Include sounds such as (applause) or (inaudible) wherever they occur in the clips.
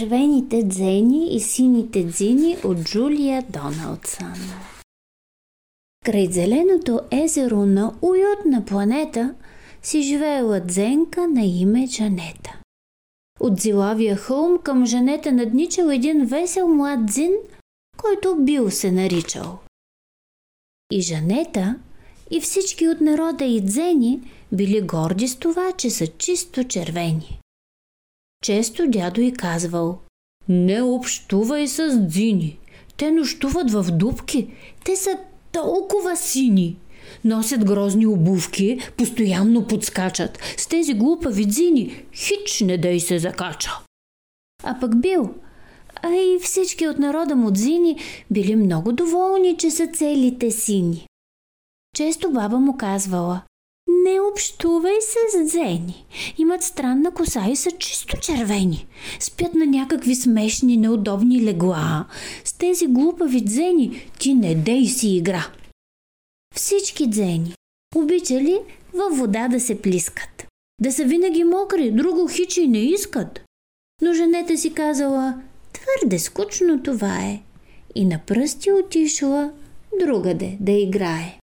Червените дзени и сините дзини от Джулия Доналдсън Край зеленото езеро на уютна планета си живеела дзенка на име Джанета. От зилавия хълм към Жанета надничал един весел млад дзин, който Бил се наричал. И Жанета, и всички от народа и дзени били горди с това, че са чисто червени. Често дядо й казвал Не общувай с дзини. Те нощуват в дубки. Те са толкова сини. Носят грозни обувки, постоянно подскачат. С тези глупави дзини хич не дай се закача. А пък бил, а и всички от народа му дзини били много доволни, че са целите сини. Често баба му казвала не общувай с дзени. Имат странна коса и са чисто червени. Спят на някакви смешни, неудобни легла. С тези глупави дзени ти не дей си игра. Всички дзени обичали във вода да се плискат. Да са винаги мокри, друго хичи не искат. Но женете си казала, твърде скучно това е. И на пръсти отишла другаде да играе.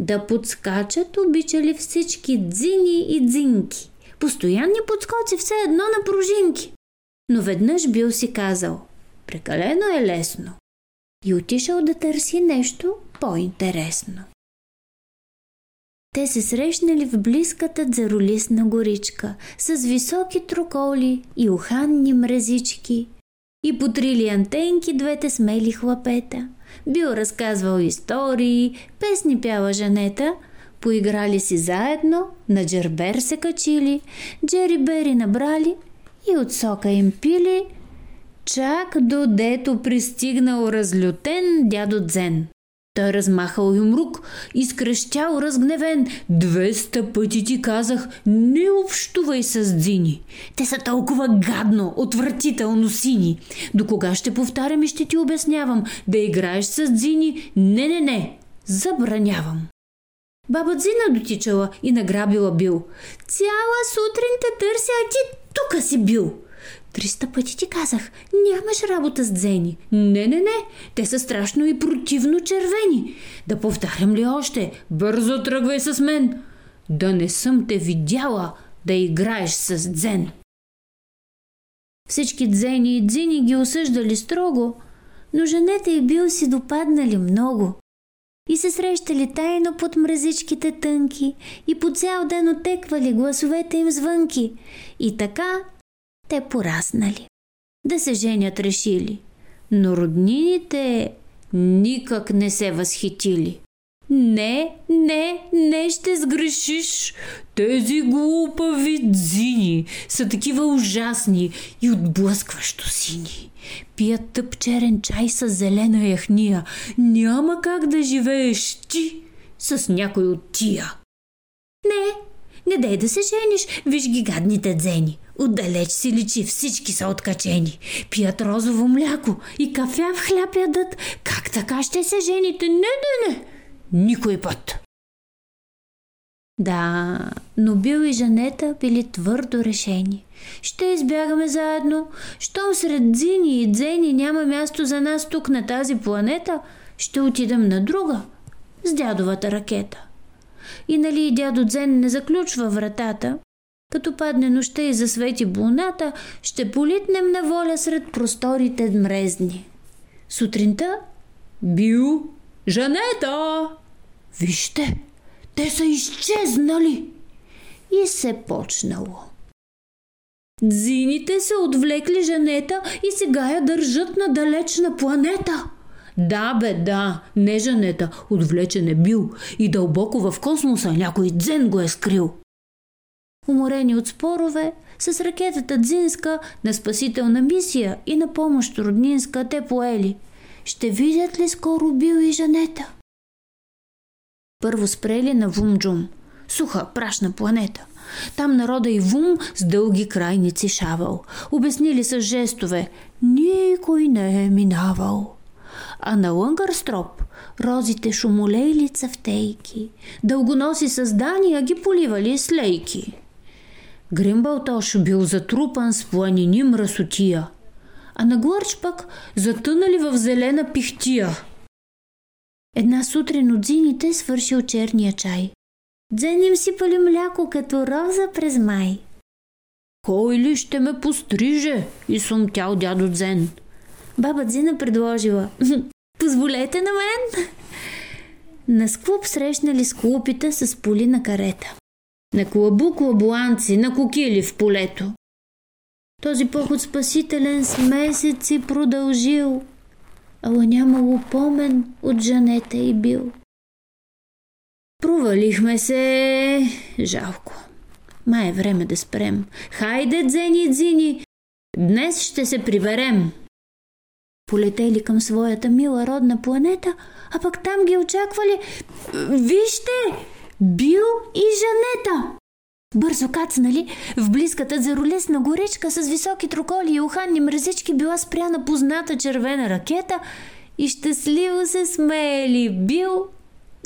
Да подскачат обичали всички дзини и дзинки. Постоянни подскоци все едно на пружинки. Но веднъж бил си казал, прекалено е лесно. И отишъл да търси нещо по-интересно. Те се срещнали в близката дзаролисна горичка с високи троколи и уханни мрезички и потрили антенки двете смели хлапета – бил разказвал истории, песни пяла Жанета, поиграли си заедно, на джербер се качили, джери бери набрали и от сока им пили, чак до дето пристигнал разлютен дядо Дзен. Той размахал юмрук и скръщял разгневен. Двеста пъти ти казах, не общувай с дзини. Те са толкова гадно, отвратително сини. До кога ще повтарям и ще ти обяснявам да играеш с дзини? Не, не, не, забранявам. Баба Дзина дотичала и награбила Бил. Цяла сутрин те търся, а ти тука си бил. Триста пъти ти казах, нямаш работа с дзени. Не, не, не, те са страшно и противно червени. Да повтарям ли още? Бързо тръгвай с мен. Да не съм те видяла да играеш с дзен. Всички дзени и дзини ги осъждали строго, но женете и бил си допаднали много. И се срещали тайно под мразичките тънки и по цял ден отеквали гласовете им звънки. И така те пораснали. Да се женят решили. Но роднините никак не се възхитили. Не, не, не ще сгрешиш. Тези глупави дзини са такива ужасни и отблъскващо сини. Пият тъп черен чай с зелена яхния. Няма как да живееш ти с някой от тия. Не, не дай да се жениш, виж ги гадните дзени. Отдалеч си личи, всички са откачени. Пият розово мляко и кафя в хляб ядат. Как така ще се жените? Не, не, не. Никой път. Да, но Бил и Жанета били твърдо решени. Ще избягаме заедно. Щом сред дзини и дзени няма място за нас тук на тази планета, ще отидем на друга, с дядовата ракета. И нали дядо Дзен не заключва вратата, като падне нощта и засвети луната, ще политнем на воля сред просторите мрезни. Сутринта бил Жанета! Вижте, те са изчезнали! И се почнало. Дзините се отвлекли Жанета и сега я държат на далечна планета. Да, бе, да, не Жанета, отвлечен е бил и дълбоко в космоса някой дзен го е скрил уморени от спорове, с ракетата Дзинска на спасителна мисия и на помощ роднинска те поели. Ще видят ли скоро Бил и Жанета? Първо спрели на Вумджум, суха, прашна планета. Там народа и Вум с дълги крайници шавал. Обяснили с жестове, никой не е минавал. А на Лънгърстроп розите шумолейли цъфтейки, дългоноси създания ги поливали с лейки. Гримбалтош бил затрупан с планини мръсотия, а на Горч пък затънали в зелена пихтия. Една сутрин от зините свършил черния чай. Дзен им сипали мляко като роза през май. Кой ли ще ме постриже? И сумтял дядо Дзен. Баба Дзина предложила. (laughs) Позволете на мен. (laughs) На склуп срещнали склупите с поли на карета. На клабук лабуанци, на кокили в полето. Този поход спасителен с месеци продължил, ала нямало помен от Жанета и бил. Провалихме се. Жалко. Ма е време да спрем. Хайде, дзени, дзини! Днес ще се приберем. Полетели към своята мила родна планета, а пък там ги очаквали... Вижте! Бил и Жанета! Бързо кацнали, в близката заролесна горичка с високи троколи и уханни мръзички била спряна позната червена ракета и щастливо се смеели Бил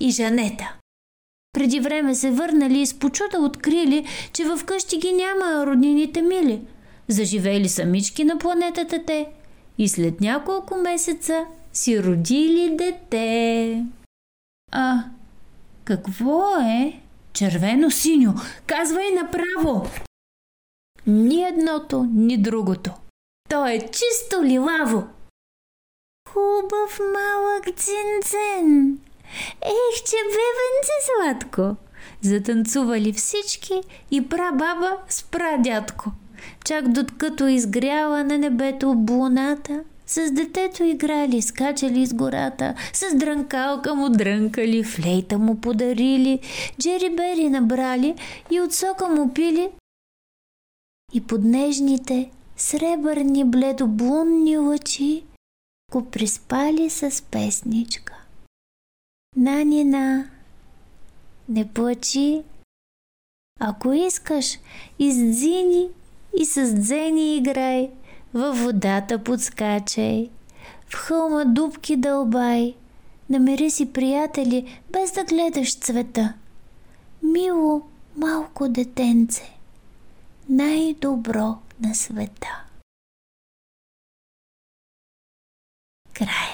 и Жанета. Преди време се върнали и с почуда открили, че в къщи ги няма роднините мили. Заживели самички на планетата те и след няколко месеца си родили дете. А какво е? Червено-синьо, казвай направо! Ни едното, ни другото. То е чисто лилаво. Хубав малък цинцен. Ех, че бебенце сладко! Затанцували всички и прабаба с прадядко. Чак доткато изгряла на небето луната, с детето играли, скачали с гората, с дрънкалка му дрънкали, флейта му подарили, джерибери набрали и от сока му пили. И под нежните, сребърни бледоблунни лъчи го приспали с песничка. Нанина, не плачи. Ако искаш, издзини и с дзени играй, във водата подскачай, в хълма дубки дълбай, намери си приятели, без да гледаш цвета. Мило, малко детенце, най-добро на света. Край.